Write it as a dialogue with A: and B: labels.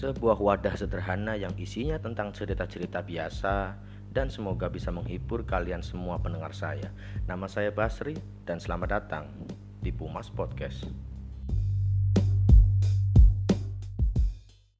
A: sebuah wadah sederhana yang isinya tentang cerita-cerita biasa dan semoga bisa menghibur kalian semua pendengar saya. Nama saya Basri dan selamat datang di Pumas Podcast.